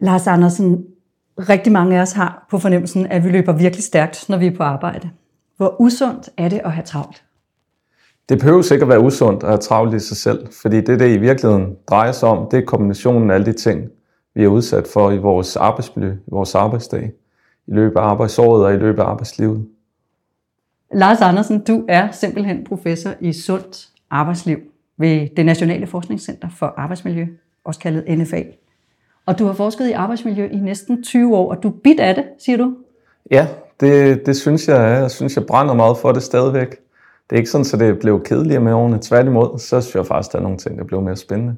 Lars Andersen, rigtig mange af os har på fornemmelsen, at vi løber virkelig stærkt, når vi er på arbejde. Hvor usundt er det at have travlt? Det behøver sikkert være usundt at have travlt i sig selv, fordi det, det i virkeligheden drejer sig om, det er kombinationen af alle de ting, vi er udsat for i vores arbejdsmiljø, i vores arbejdsdag, i løbet af arbejdsåret og i løbet af arbejdslivet. Lars Andersen, du er simpelthen professor i sundt arbejdsliv ved det Nationale Forskningscenter for Arbejdsmiljø, også kaldet NFA. Og du har forsket i arbejdsmiljø i næsten 20 år, og du er bit af det, siger du? Ja, det, det synes jeg er. Jeg synes, jeg brænder meget for det stadigvæk. Det er ikke sådan, at det blev kedeligere med årene. Tværtimod, så synes jeg faktisk, at der er nogle ting, der blev mere spændende.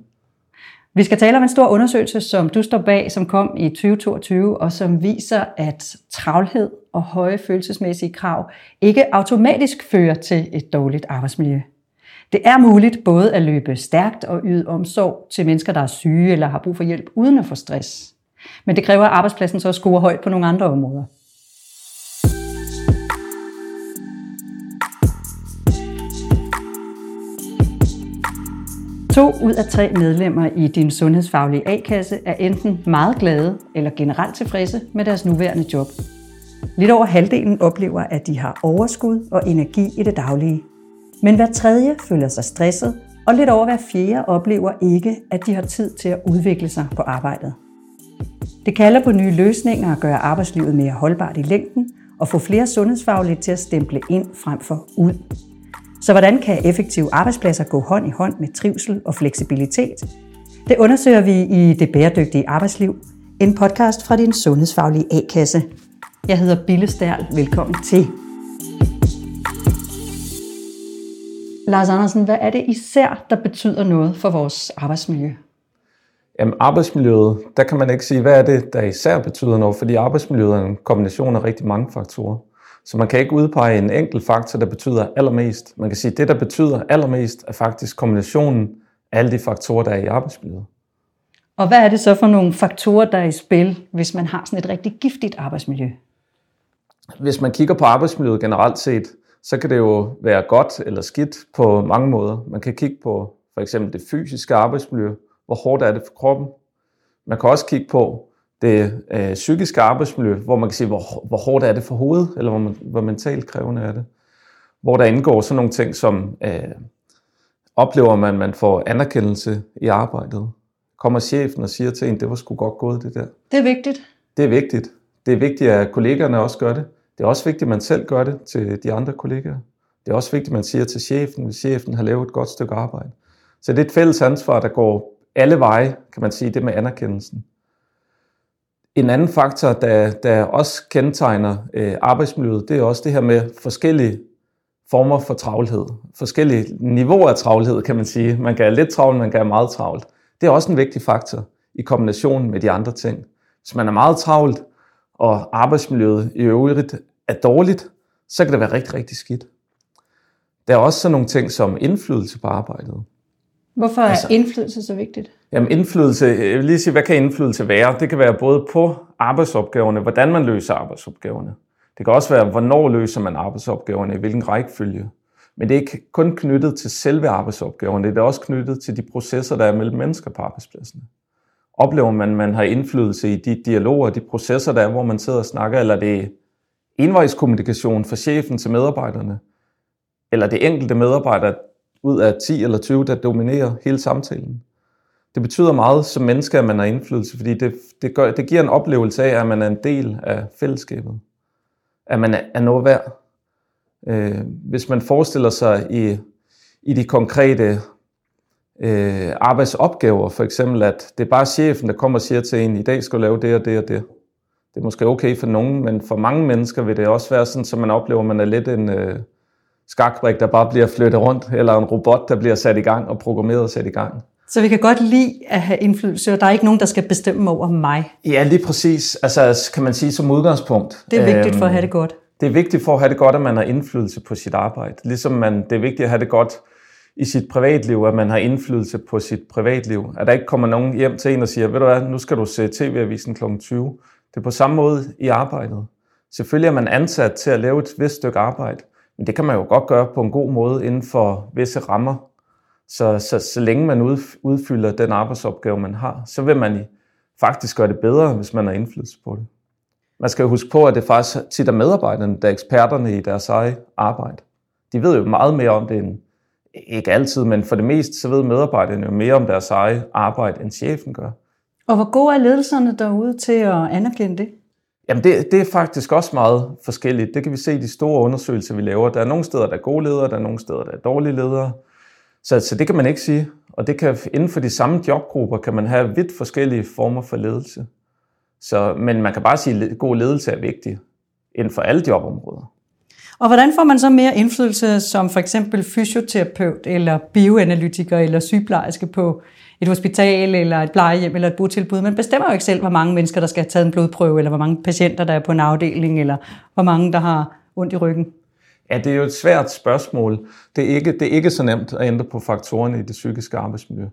Vi skal tale om en stor undersøgelse, som du står bag, som kom i 2022, og som viser, at travlhed og høje følelsesmæssige krav ikke automatisk fører til et dårligt arbejdsmiljø. Det er muligt både at løbe stærkt og yde omsorg til mennesker, der er syge eller har brug for hjælp uden at få stress. Men det kræver, at arbejdspladsen så scorer højt på nogle andre områder. To ud af tre medlemmer i din sundhedsfaglige A-kasse er enten meget glade eller generelt tilfredse med deres nuværende job. Lidt over halvdelen oplever, at de har overskud og energi i det daglige. Men hver tredje føler sig stresset, og lidt over hver fjerde oplever ikke, at de har tid til at udvikle sig på arbejdet. Det kalder på nye løsninger at gøre arbejdslivet mere holdbart i længden og få flere sundhedsfaglige til at stemple ind frem for ud. Så hvordan kan effektive arbejdspladser gå hånd i hånd med trivsel og fleksibilitet? Det undersøger vi i Det Bæredygtige Arbejdsliv, en podcast fra din sundhedsfaglige A-kasse. Jeg hedder Bille Stærl. Velkommen til. Lars Andersen, hvad er det især, der betyder noget for vores arbejdsmiljø? Jamen arbejdsmiljøet, der kan man ikke sige, hvad er det, der især betyder noget, fordi arbejdsmiljøet er en kombination af rigtig mange faktorer. Så man kan ikke udpege en enkelt faktor, der betyder allermest. Man kan sige, at det, der betyder allermest, er faktisk kombinationen af alle de faktorer, der er i arbejdsmiljøet. Og hvad er det så for nogle faktorer, der er i spil, hvis man har sådan et rigtig giftigt arbejdsmiljø? Hvis man kigger på arbejdsmiljøet generelt set, så kan det jo være godt eller skidt på mange måder. Man kan kigge på for eksempel det fysiske arbejdsmiljø, hvor hårdt er det for kroppen. Man kan også kigge på det øh, psykiske arbejdsmiljø, hvor man kan sige, hvor, hvor hårdt er det for hovedet, eller hvor, man, hvor mentalt krævende er det. Hvor der indgår sådan nogle ting som, øh, oplever man, at man får anerkendelse i arbejdet. Kommer chefen og siger til en, det var sgu godt gået det der. Det er vigtigt. Det er vigtigt. Det er vigtigt, at kollegerne også gør det. Det er også vigtigt, at man selv gør det til de andre kollegaer. Det er også vigtigt, at man siger til chefen, hvis chefen har lavet et godt stykke arbejde. Så det er et fælles ansvar, der går alle veje, kan man sige, det med anerkendelsen. En anden faktor, der, der også kendetegner øh, arbejdsmiljøet, det er også det her med forskellige former for travlhed. Forskellige niveauer af travlhed, kan man sige. Man kan have lidt travlt, man kan have meget travlt. Det er også en vigtig faktor i kombination med de andre ting. Hvis man er meget travlt, og arbejdsmiljøet i øvrigt er dårligt, så kan det være rigtig, rigtig skidt. Der er også sådan nogle ting som indflydelse på arbejdet. Hvorfor er altså, indflydelse så vigtigt? Jamen indflydelse, jeg vil lige sige, hvad kan indflydelse være? Det kan være både på arbejdsopgaverne, hvordan man løser arbejdsopgaverne. Det kan også være, hvornår løser man arbejdsopgaverne, i hvilken rækkefølge. Men det er ikke kun knyttet til selve arbejdsopgaverne, det er også knyttet til de processer, der er mellem mennesker på arbejdspladsen. Oplever man, at man har indflydelse i de dialoger, de processer, der er, hvor man sidder og snakker, eller det envejskommunikation fra chefen til medarbejderne, eller det enkelte medarbejder ud af 10 eller 20, der dominerer hele samtalen. Det betyder meget som menneske, at man har indflydelse, fordi det, det, gør, det giver en oplevelse af, at man er en del af fællesskabet. At man er, noget værd. Øh, hvis man forestiller sig i, i de konkrete øh, arbejdsopgaver, for eksempel at det er bare chefen, der kommer og siger til en, i dag skal du lave det og det og det. Det er måske okay for nogen, men for mange mennesker vil det også være sådan, så man oplever, at man er lidt en øh, skakbrik, der bare bliver flyttet rundt, eller en robot, der bliver sat i gang og programmeret og sat i gang. Så vi kan godt lide at have indflydelse, og der er ikke nogen, der skal bestemme over mig. Ja, lige præcis. Altså, kan man sige som udgangspunkt. Det er vigtigt for at have det godt. Det er vigtigt for at have det godt, at man har indflydelse på sit arbejde. Ligesom man, det er vigtigt at have det godt i sit privatliv, at man har indflydelse på sit privatliv. At der ikke kommer nogen hjem til en og siger, ved du hvad, nu skal du se tv-avisen kl. 20. Det er på samme måde i arbejdet. Selvfølgelig er man ansat til at lave et vist stykke arbejde, men det kan man jo godt gøre på en god måde inden for visse rammer. Så, så, så længe man udfylder den arbejdsopgave, man har, så vil man faktisk gøre det bedre, hvis man har indflydelse på det. Man skal jo huske på, at det faktisk tit er medarbejderne, der er eksperterne i deres eget arbejde. De ved jo meget mere om det end, ikke altid, men for det meste, så ved medarbejderne jo mere om deres eget arbejde, end chefen gør. Og hvor gode er ledelserne derude til at anerkende det? Jamen det, det er faktisk også meget forskelligt. Det kan vi se i de store undersøgelser, vi laver. Der er nogle steder, der er gode ledere, der er nogle steder, der er dårlige ledere. Så, så det kan man ikke sige. Og det kan, inden for de samme jobgrupper kan man have vidt forskellige former for ledelse. Så, men man kan bare sige, at god ledelse er vigtig inden for alle jobområder. Og hvordan får man så mere indflydelse som for eksempel fysioterapeut, eller bioanalytiker, eller sygeplejerske på et hospital, eller et plejehjem, eller et botilbud? Man bestemmer jo ikke selv, hvor mange mennesker, der skal have taget en blodprøve, eller hvor mange patienter, der er på en afdeling, eller hvor mange, der har ondt i ryggen. Ja, det er jo et svært spørgsmål. Det er ikke, det er ikke så nemt at ændre på faktorerne i det psykiske arbejdsmiljø.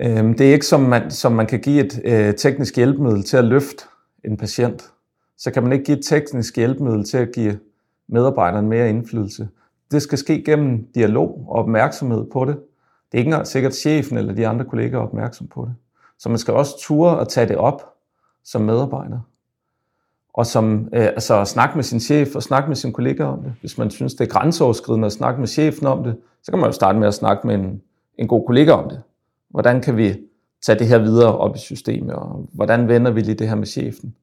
Øhm, det er ikke som man, som man kan give et øh, teknisk hjælpemiddel til at løfte en patient. Så kan man ikke give et teknisk hjælpemiddel til at give medarbejderen mere indflydelse. Det skal ske gennem dialog og opmærksomhed på det. Det er ikke engang sikkert, chefen eller de andre kolleger er opmærksom på det. Så man skal også ture at tage det op som medarbejder. Og som, øh, altså snakke med sin chef og snakke med sin kollega om det. Hvis man synes, det er grænseoverskridende at snakke med chefen om det, så kan man jo starte med at snakke med en, en god kollega om det. Hvordan kan vi tage det her videre op i systemet, og hvordan vender vi lige det her med chefen?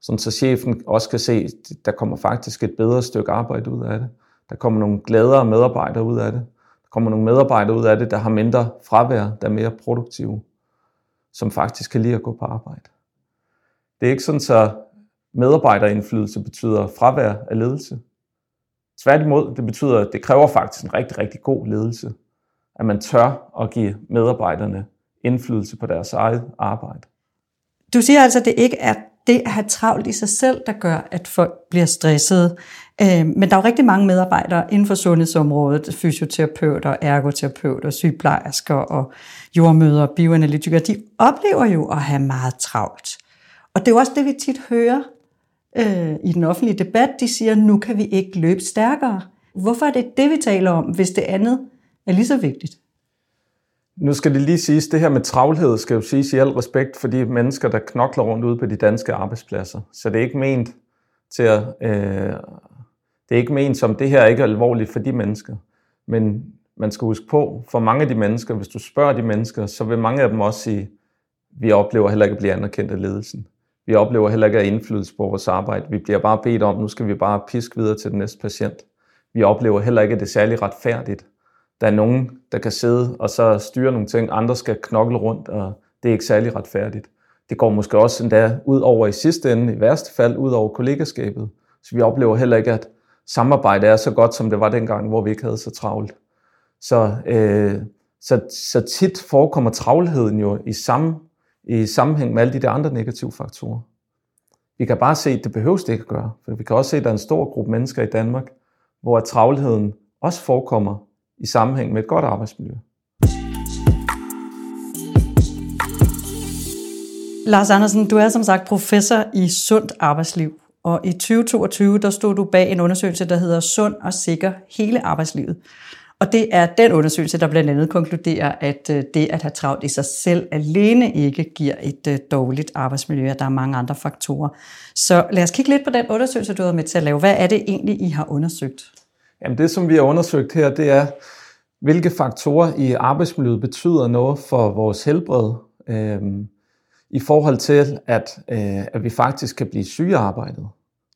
Sådan så chefen også kan se, at der kommer faktisk et bedre stykke arbejde ud af det. Der kommer nogle gladere medarbejdere ud af det. Kommer nogle medarbejdere ud af det, der har mindre fravær, der er mere produktive, som faktisk kan lide at gå på arbejde. Det er ikke sådan, så medarbejderindflydelse betyder fravær af ledelse. Tværtimod, det betyder, at det kræver faktisk en rigtig, rigtig god ledelse, at man tør at give medarbejderne indflydelse på deres eget arbejde. Du siger altså, at det ikke er det at have travlt i sig selv, der gør, at folk bliver stressede. Øh, men der er jo rigtig mange medarbejdere inden for sundhedsområdet, fysioterapeuter, ergoterapeuter, sygeplejersker og jordmøder bioanalytikere, de oplever jo at have meget travlt. Og det er jo også det, vi tit hører øh, i den offentlige debat. De siger, nu kan vi ikke løbe stærkere. Hvorfor er det det, vi taler om, hvis det andet er lige så vigtigt? Nu skal det lige siges, det her med travlhed skal jo siges i al respekt for de mennesker, der knokler rundt ude på de danske arbejdspladser. Så det er ikke ment til at, øh, det er ikke ment som, det her er ikke alvorligt for de mennesker. Men man skal huske på, for mange af de mennesker, hvis du spørger de mennesker, så vil mange af dem også sige, vi oplever heller ikke at blive anerkendt af ledelsen. Vi oplever heller ikke at indflydelse på vores arbejde. Vi bliver bare bedt om, nu skal vi bare piske videre til den næste patient. Vi oplever heller ikke, at det er særlig retfærdigt der er nogen, der kan sidde og så styre nogle ting, andre skal knokle rundt, og det er ikke særlig retfærdigt. Det går måske også endda ud over i sidste ende, i værste fald ud over kollegaskabet. Så vi oplever heller ikke, at samarbejde er så godt, som det var dengang, hvor vi ikke havde så travlt. Så, øh, så, så tit forekommer travlheden jo i, samme, i sammenhæng med alle de der andre negative faktorer. Vi kan bare se, at det behøves det ikke at gøre. For vi kan også se, at der er en stor gruppe mennesker i Danmark, hvor travlheden også forekommer i sammenhæng med et godt arbejdsmiljø. Lars Andersen, du er som sagt professor i sundt arbejdsliv, og i 2022 der stod du bag en undersøgelse, der hedder Sund og Sikker hele arbejdslivet. Og det er den undersøgelse, der blandt andet konkluderer, at øh, det at have travlt i sig selv alene ikke giver et øh, dårligt arbejdsmiljø, og der er mange andre faktorer. Så lad os kigge lidt på den undersøgelse, du har med til at lave. Hvad er det egentlig, I har undersøgt? Jamen det, som vi har undersøgt her, det er, hvilke faktorer i arbejdsmiljøet betyder noget for vores helbred øh, i forhold til, at, øh, at vi faktisk kan blive syge af arbejdet.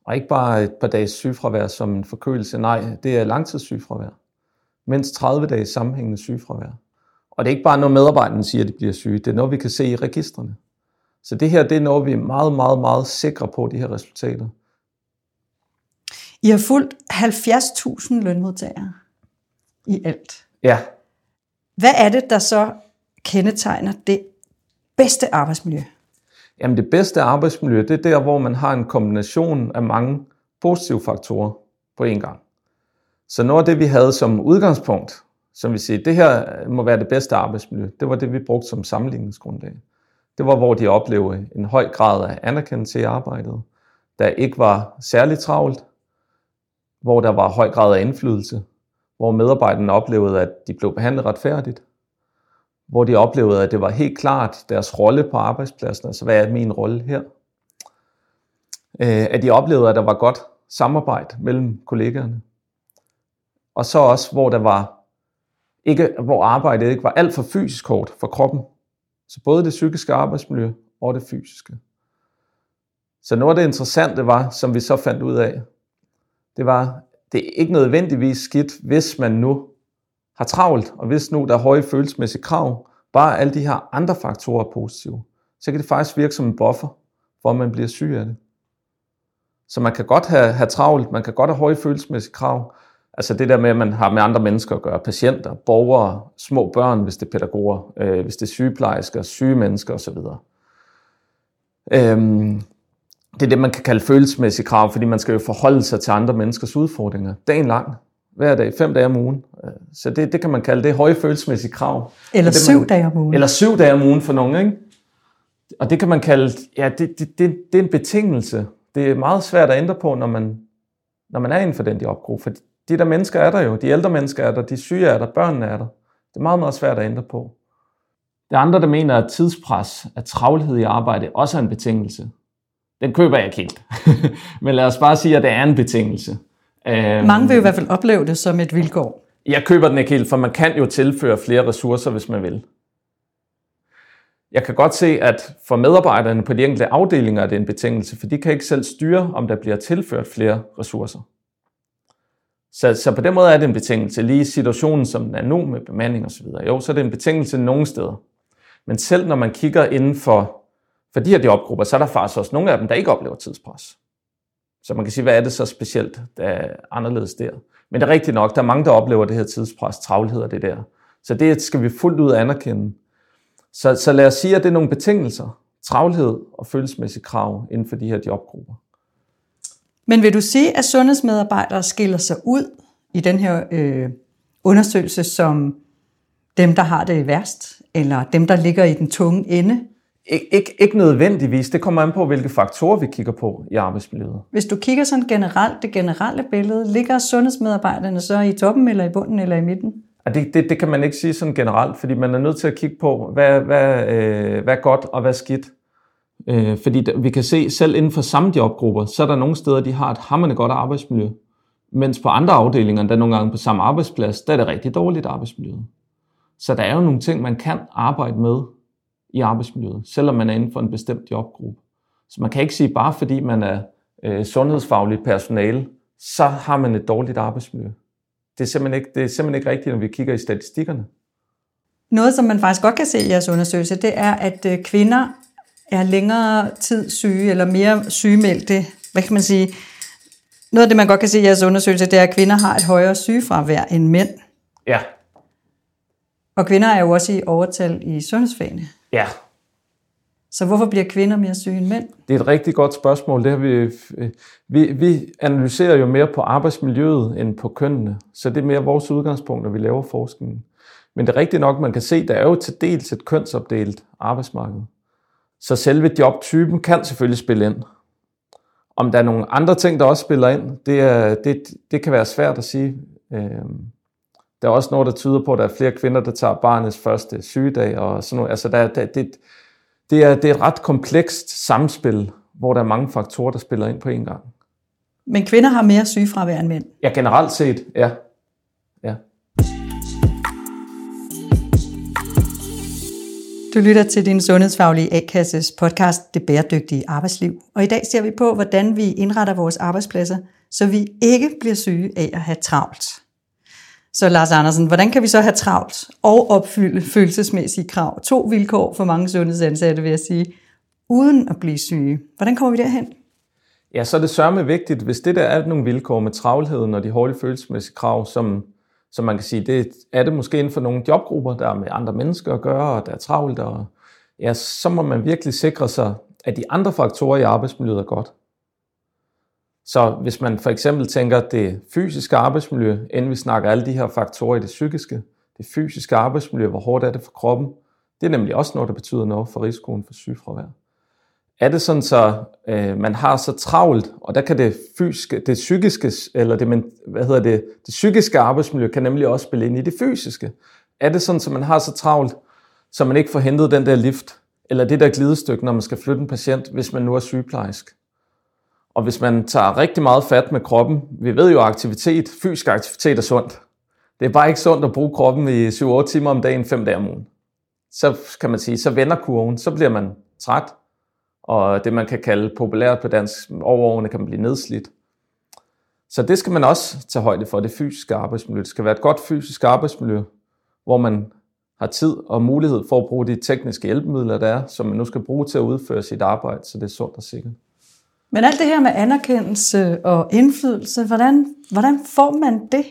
Og ikke bare et par dages sygefravær som en forkølelse, nej, det er langtidssygefravær. Mindst 30 dages sammenhængende sygefravær. Og det er ikke bare noget, medarbejderne siger, at de bliver syge, det er noget, vi kan se i registrene. Så det her, det er noget, vi er meget, meget, meget sikre på, de her resultater. I har fulgt 70.000 lønmodtagere i alt. Ja. Hvad er det, der så kendetegner det bedste arbejdsmiljø? Jamen det bedste arbejdsmiljø, det er der, hvor man har en kombination af mange positive faktorer på én gang. Så noget af det, vi havde som udgangspunkt, som vi siger, det her må være det bedste arbejdsmiljø, det var det, vi brugte som sammenligningsgrundlag. Det var, hvor de oplevede en høj grad af anerkendelse i arbejdet, der ikke var særligt travlt, hvor der var høj grad af indflydelse, hvor medarbejderne oplevede, at de blev behandlet retfærdigt, hvor de oplevede, at det var helt klart deres rolle på arbejdspladsen, altså hvad er min rolle her? Øh, at de oplevede, at der var godt samarbejde mellem kollegaerne. Og så også, hvor der var ikke, hvor arbejdet ikke var alt for fysisk hårdt for kroppen. Så både det psykiske arbejdsmiljø og det fysiske. Så noget af det interessante var, som vi så fandt ud af, det var, det er ikke nødvendigvis skidt, hvis man nu har travlt, og hvis nu der er høje følelsesmæssige krav, bare alle de her andre faktorer er positive, så kan det faktisk virke som en buffer, for at man bliver syg af det. Så man kan godt have, have travlt, man kan godt have høje følelsesmæssige krav. Altså det der med, at man har med andre mennesker at gøre, patienter, borgere, små børn, hvis det er pædagoger, øh, hvis det er sygeplejersker, syge mennesker osv. Øhm, det er det, man kan kalde følelsesmæssige krav, fordi man skal jo forholde sig til andre menneskers udfordringer dagen lang, hver dag, fem dage om ugen. Øh, så det, det kan man kalde det høje følelsesmæssige krav. Eller det, syv man, dage om ugen. Eller syv dage om ugen for nogen, ikke? Og det kan man kalde, ja, det, det, det, det er en betingelse. Det er meget svært at ændre på, når man, når man er inden for den jobgruppe. For de der mennesker er der jo. De ældre mennesker er der, de syge er der, børnene er der. Det er meget, meget svært at ændre på. Det er andre, der mener, at tidspres, at travlhed i arbejde også er en betingelse. Den køber jeg ikke helt. Men lad os bare sige, at det er en betingelse. Mange vil i hvert fald opleve det som et vilkår. Jeg køber den ikke helt, for man kan jo tilføre flere ressourcer, hvis man vil. Jeg kan godt se, at for medarbejderne på de enkelte afdelinger er det en betingelse, for de kan ikke selv styre, om der bliver tilført flere ressourcer. Så, så på den måde er det en betingelse. Lige i situationen, som den er nu med bemanding osv. Jo, så er det en betingelse nogle steder. Men selv når man kigger inden for, for de her jobgrupper, så er der faktisk også nogle af dem, der ikke oplever tidspres. Så man kan sige, hvad er det så specielt, der er anderledes der? Men det er rigtigt nok, der er mange, der oplever det her tidspres, travlhed og det der. Så det skal vi fuldt ud anerkende. Så, så lad os sige, at det er nogle betingelser, travlhed og følelsesmæssige krav inden for de her jobgrupper. Men vil du sige, at sundhedsmedarbejdere skiller sig ud i den her øh, undersøgelse som dem, der har det værst, eller dem, der ligger i den tunge ende? Ik- ikke, ikke nødvendigvis. Det kommer an på, hvilke faktorer vi kigger på i arbejdsmiljøet. Hvis du kigger sådan generelt, det generelle billede, ligger sundhedsmedarbejderne så i toppen, eller i bunden, eller i midten? Og det, det, det kan man ikke sige sådan generelt, fordi man er nødt til at kigge på, hvad, hvad, øh, hvad er godt og hvad er skidt. Øh, fordi vi kan se, selv inden for samme jobgrupper, så er der nogle steder, de har et hammerne godt arbejdsmiljø. Mens på andre afdelinger, der er nogle gange på samme arbejdsplads, der er det rigtig dårligt arbejdsmiljø. Så der er jo nogle ting, man kan arbejde med i arbejdsmiljøet, selvom man er inden for en bestemt jobgruppe. Så man kan ikke sige, bare fordi man er øh, sundhedsfagligt personale, så har man et dårligt arbejdsmiljø. Det er, simpelthen ikke, det er simpelthen ikke rigtigt, når vi kigger i statistikkerne. Noget, som man faktisk godt kan se i jeres undersøgelse, det er, at øh, kvinder er længere tid syge, eller mere sygemeldte. Hvad kan man sige? Noget af det, man godt kan se i jeres undersøgelse, det er, at kvinder har et højere sygefravær end mænd. Ja. Og kvinder er jo også i overtal i sundhedsfagene. Ja. Så hvorfor bliver kvinder mere syge end mænd? Det er et rigtig godt spørgsmål. Det har vi, vi, vi analyserer jo mere på arbejdsmiljøet end på kønnene, så det er mere vores udgangspunkt, når vi laver forskningen. Men det er rigtigt nok, man kan se, der er jo til dels et kønsopdelt arbejdsmarked. Så selve jobtypen kan selvfølgelig spille ind. Om der er nogle andre ting, der også spiller ind, det, er, det, det kan være svært at sige. Øhm, der er også noget, der tyder på, at der er flere kvinder, der tager barnets første sygedag. Og sådan noget. Altså, der, der, det, det, er, det er et ret komplekst samspil, hvor der er mange faktorer, der spiller ind på en gang. Men kvinder har mere sygefravær end mænd? Ja, generelt set, ja. ja. Du lytter til din sundhedsfaglige A-kasses podcast Det Bæredygtige Arbejdsliv. Og i dag ser vi på, hvordan vi indretter vores arbejdspladser, så vi ikke bliver syge af at have travlt. Så Lars Andersen, hvordan kan vi så have travlt og opfylde følelsesmæssige krav? To vilkår for mange sundhedsansatte, vil jeg sige, uden at blive syge. Hvordan kommer vi derhen? Ja, så er det sørme vigtigt, hvis det der er nogle vilkår med travlheden og de hårde følelsesmæssige krav, som, som man kan sige, det er det måske inden for nogle jobgrupper, der er med andre mennesker at gøre, og der er travlt, og ja, så må man virkelig sikre sig, at de andre faktorer i arbejdsmiljøet er godt. Så hvis man for eksempel tænker det fysiske arbejdsmiljø, inden vi snakker alle de her faktorer i det psykiske, det fysiske arbejdsmiljø, hvor hårdt er det for kroppen, det er nemlig også noget, der betyder noget for risikoen for sygefravær. Er det sådan, så øh, man har så travlt, og der kan det fysiske, det psykiske, eller det, hvad hedder det, det psykiske arbejdsmiljø kan nemlig også spille ind i det fysiske. Er det sådan, så man har så travlt, så man ikke får hentet den der lift, eller det der glidestykke, når man skal flytte en patient, hvis man nu er sygeplejersk. Og hvis man tager rigtig meget fat med kroppen, vi ved jo, at aktivitet, fysisk aktivitet er sundt. Det er bare ikke sundt at bruge kroppen i 7-8 timer om dagen, 5 dage om ugen. Så kan man sige, så vender kurven, så bliver man træt, og det man kan kalde populært på dansk, overordnet kan man blive nedslidt. Så det skal man også tage højde for, det fysiske arbejdsmiljø. Det skal være et godt fysisk arbejdsmiljø, hvor man har tid og mulighed for at bruge de tekniske hjælpemidler, der er, som man nu skal bruge til at udføre sit arbejde, så det er sundt og sikkert. Men alt det her med anerkendelse og indflydelse, hvordan, hvordan får man det?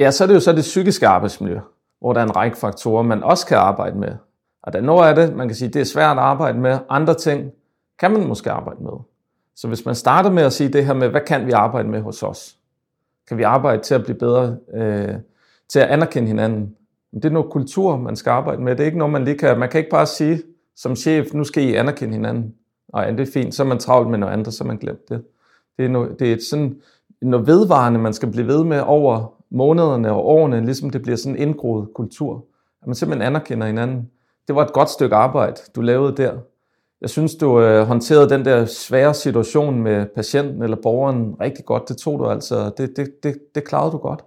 Ja, så er det jo så det psykiske arbejdsmiljø, hvor der er en række faktorer, man også kan arbejde med. Og der er noget af det, man kan sige, det er svært at arbejde med. Andre ting kan man måske arbejde med. Så hvis man starter med at sige det her med, hvad kan vi arbejde med hos os? Kan vi arbejde til at blive bedre, øh, til at anerkende hinanden? Men det er noget kultur, man skal arbejde med. Det er ikke noget, man lige kan... Man kan ikke bare sige som chef, nu skal I anerkende hinanden. Og det er fint, så er man travlt med noget andet, så man glemt det. Det er, noget, det er et sådan noget vedvarende, man skal blive ved med over månederne og årene, ligesom det bliver sådan en indgroet kultur. At man simpelthen anerkender hinanden. Det var et godt stykke arbejde, du lavede der. Jeg synes, du øh, håndterede den der svære situation med patienten eller borgeren rigtig godt. Det tog du altså. Det, det, det, det klarede du godt.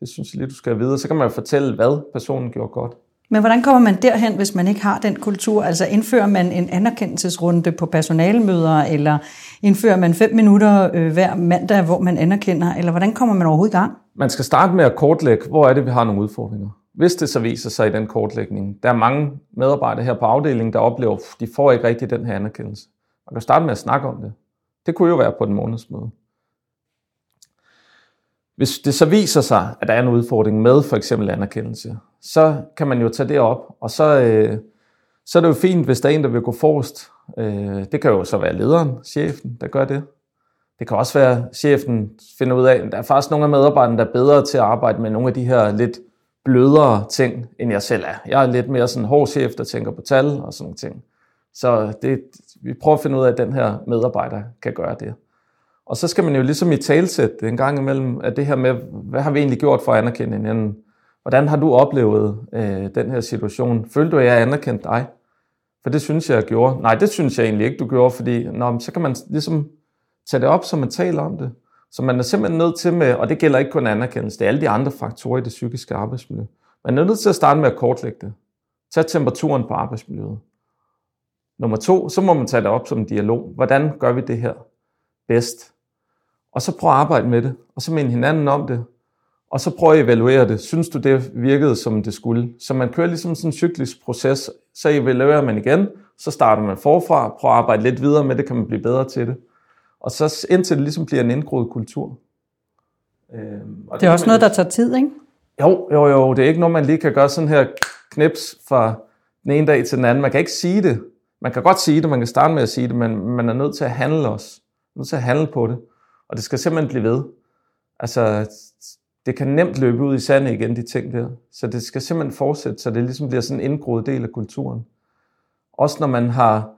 Det synes jeg lige, du skal vide. Så kan man jo fortælle, hvad personen gjorde godt. Men hvordan kommer man derhen, hvis man ikke har den kultur? Altså indfører man en anerkendelsesrunde på personalemøder, eller indfører man fem minutter øh, hver mandag, hvor man anerkender, eller hvordan kommer man overhovedet i gang? Man skal starte med at kortlægge, hvor er det, vi har nogle udfordringer. Hvis det så viser sig i den kortlægning, der er mange medarbejdere her på afdelingen, der oplever, at de får ikke rigtig den her anerkendelse. Man kan starte med at snakke om det. Det kunne jo være på den månedsmøde. Hvis det så viser sig, at der er en udfordring med for eksempel anerkendelse, så kan man jo tage det op, og så, øh, så er det jo fint, hvis der er en, der vil gå forrest. Øh, det kan jo så være lederen, chefen, der gør det. Det kan også være, at chefen finder ud af, at der er faktisk nogle af medarbejderne, der er bedre til at arbejde med nogle af de her lidt blødere ting, end jeg selv er. Jeg er lidt mere sådan hård chef, der tænker på tal og sådan nogle ting. Så det, vi prøver at finde ud af, at den her medarbejder kan gøre det. Og så skal man jo ligesom i talsæt en gang imellem, at det her med, hvad har vi egentlig gjort for at anerkende hinanden? Hvordan har du oplevet øh, den her situation? Følte du, at jeg anerkendte dig? For det synes jeg, jeg gjorde. Nej, det synes jeg egentlig ikke, du gjorde, fordi nå, så kan man ligesom tage det op, så man taler om det. Så man er simpelthen nødt til med, og det gælder ikke kun anerkendelse, det er alle de andre faktorer i det psykiske arbejdsmiljø. Man er nødt til at starte med at kortlægge det. Tag temperaturen på arbejdsmiljøet. Nummer to, så må man tage det op som en dialog. Hvordan gør vi det her bedst? Og så prøv at arbejde med det, og så minde hinanden om det, og så prøv at evaluere det. Synes du, det virkede, som det skulle? Så man kører ligesom sådan en cyklisk proces, så evaluerer man igen, så starter man forfra, prøver at arbejde lidt videre med det, kan man blive bedre til det. Og så indtil det ligesom bliver en indgroet kultur. Øhm, og det, det er også noget, der tager tid, ikke? Jo, jo, jo. Det er ikke noget, man lige kan gøre sådan her knips fra den ene dag til den anden. Man kan ikke sige det. Man kan godt sige det, man kan starte med at sige det, men man er nødt til at handle også. Man er nødt til at handle på det. Og det skal simpelthen blive ved. Altså, det kan nemt løbe ud i sandet igen, de ting der. Så det skal simpelthen fortsætte, så det ligesom bliver sådan en indgroet del af kulturen. Også når man har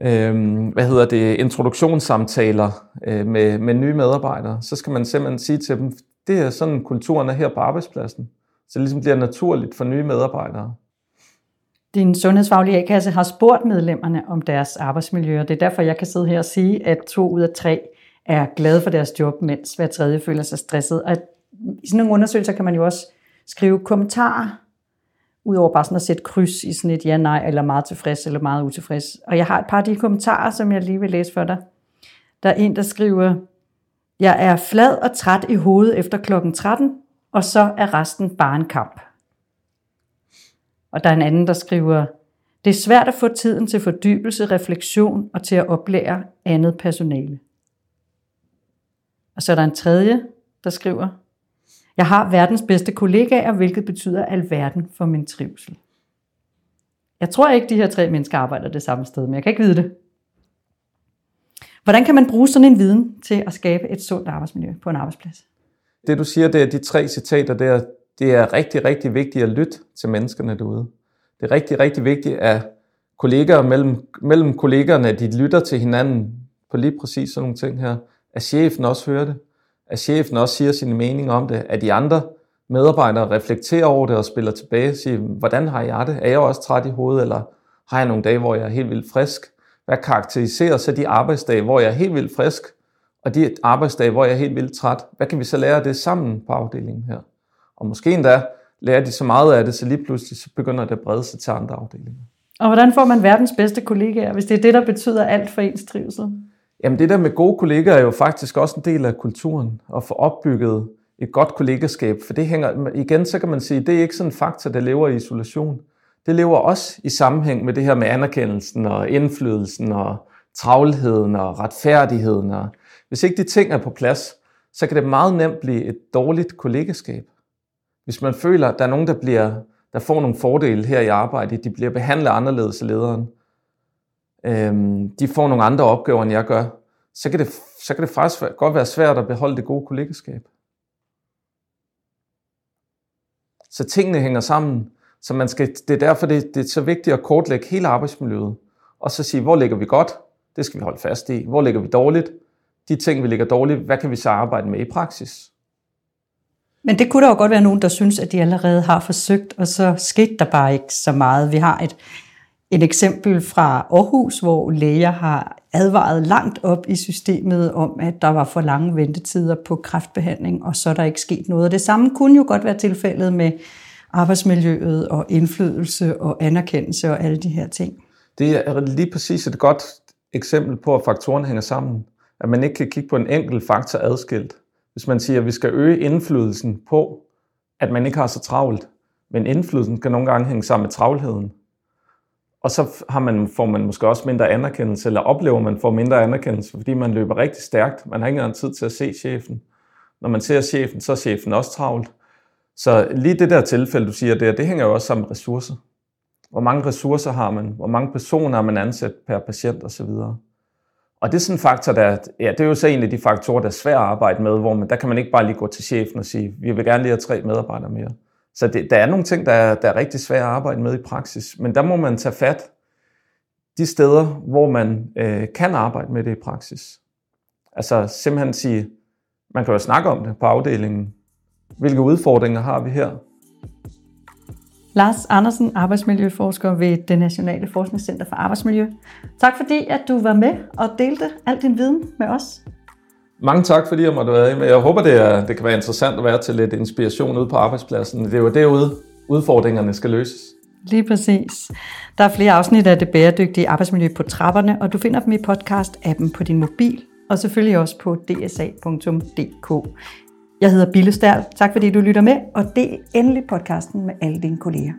øh, hvad hedder det, introduktionssamtaler øh, med, med nye medarbejdere, så skal man simpelthen sige til dem, det er sådan kulturen er her på arbejdspladsen. Så det ligesom bliver naturligt for nye medarbejdere. Din sundhedsfaglige A-kasse har spurgt medlemmerne om deres arbejdsmiljø, og det er derfor, jeg kan sidde her og sige, at to ud af tre er glade for deres job, mens hver tredje føler sig stresset. Og i sådan nogle undersøgelser kan man jo også skrive kommentarer, udover bare sådan at sætte kryds i sådan et ja, nej, eller meget tilfreds, eller meget utilfreds. Og jeg har et par af de kommentarer, som jeg lige vil læse for dig. Der er en, der skriver, jeg er flad og træt i hovedet efter klokken 13, og så er resten bare en kamp. Og der er en anden, der skriver, det er svært at få tiden til fordybelse, refleksion og til at oplære andet personale. Og så er der en tredje, der skriver, jeg har verdens bedste kollegaer, hvilket betyder alverden for min trivsel. Jeg tror ikke, de her tre mennesker arbejder det samme sted, men jeg kan ikke vide det. Hvordan kan man bruge sådan en viden til at skabe et sundt arbejdsmiljø på en arbejdsplads? Det du siger, det er de tre citater der, det er rigtig, rigtig vigtigt at lytte til menneskerne derude. Det er rigtig, rigtig vigtigt, at kolleger mellem, mellem kollegerne, de lytter til hinanden på lige præcis sådan nogle ting her. At chefen også hører det. At chefen også siger sine mening om det. At de andre medarbejdere reflekterer over det og spiller tilbage og siger, hvordan har jeg det? Er jeg også træt i hovedet, eller har jeg nogle dage, hvor jeg er helt vildt frisk? Hvad karakteriserer så de arbejdsdage, hvor jeg er helt vildt frisk, og de arbejdsdage, hvor jeg er helt vildt træt? Hvad kan vi så lære af det sammen på afdelingen her? Og måske endda lærer de så meget af det, så lige pludselig så begynder det at brede sig til andre afdelinger. Og hvordan får man verdens bedste kollegaer, hvis det er det, der betyder alt for ens trivsel? Jamen det der med gode kollegaer er jo faktisk også en del af kulturen, at få opbygget et godt kollegaskab, for det hænger, igen så kan man sige, det er ikke sådan en faktor, der lever i isolation. Det lever også i sammenhæng med det her med anerkendelsen og indflydelsen og travlheden og retfærdigheden. Og hvis ikke de ting er på plads, så kan det meget nemt blive et dårligt kollegaskab. Hvis man føler, at der er nogen, der, bliver, der får nogle fordele her i arbejdet, de bliver behandlet anderledes af lederen, øhm, de får nogle andre opgaver, end jeg gør, så kan det, så kan det faktisk godt være svært at beholde det gode kollegeskab. Så tingene hænger sammen. Så man skal, det er derfor, det, det er så vigtigt at kortlægge hele arbejdsmiljøet. Og så sige, hvor ligger vi godt? Det skal vi holde fast i. Hvor ligger vi dårligt? De ting, vi ligger dårligt, hvad kan vi så arbejde med i praksis? Men det kunne der jo godt være nogen, der synes, at de allerede har forsøgt, og så skete der bare ikke så meget. Vi har et, et eksempel fra Aarhus, hvor læger har advaret langt op i systemet om, at der var for lange ventetider på kræftbehandling, og så er der ikke sket noget. Og det samme kunne jo godt være tilfældet med arbejdsmiljøet og indflydelse og anerkendelse og alle de her ting. Det er lige præcis et godt eksempel på, at faktorerne hænger sammen. At man ikke kan kigge på en enkelt faktor adskilt. Hvis man siger, at vi skal øge indflydelsen på, at man ikke har så travlt, men indflydelsen kan nogle gange hænge sammen med travlheden. Og så har man, får man måske også mindre anerkendelse, eller oplever man får mindre anerkendelse, fordi man løber rigtig stærkt. Man har ikke engang tid til at se chefen. Når man ser chefen, så er chefen også travlt. Så lige det der tilfælde, du siger der, det hænger jo også sammen med ressourcer. Hvor mange ressourcer har man? Hvor mange personer har man ansat per patient osv.? Og det er sådan en faktor, der, ja, det er jo så en af de faktorer, der er svært at arbejde med, hvor man, der kan man ikke bare lige gå til chefen og sige, vi vil gerne lige have tre medarbejdere mere. Så det, der er nogle ting, der er, der er rigtig svært at arbejde med i praksis, men der må man tage fat de steder, hvor man øh, kan arbejde med det i praksis. Altså simpelthen sige, man kan jo snakke om det på afdelingen. Hvilke udfordringer har vi her? Lars Andersen, arbejdsmiljøforsker ved det Nationale Forskningscenter for Arbejdsmiljø. Tak fordi, at du var med og delte al din viden med os. Mange tak, fordi jeg måtte være med. Jeg håber, det, er, det kan være interessant at være til lidt inspiration ude på arbejdspladsen. Det er jo derude, udfordringerne skal løses. Lige præcis. Der er flere afsnit af det bæredygtige arbejdsmiljø på trapperne, og du finder dem i podcast-appen på din mobil, og selvfølgelig også på dsa.dk. Jeg hedder Bille Stærl. Tak fordi du lytter med, og del endelig podcasten med alle dine kolleger.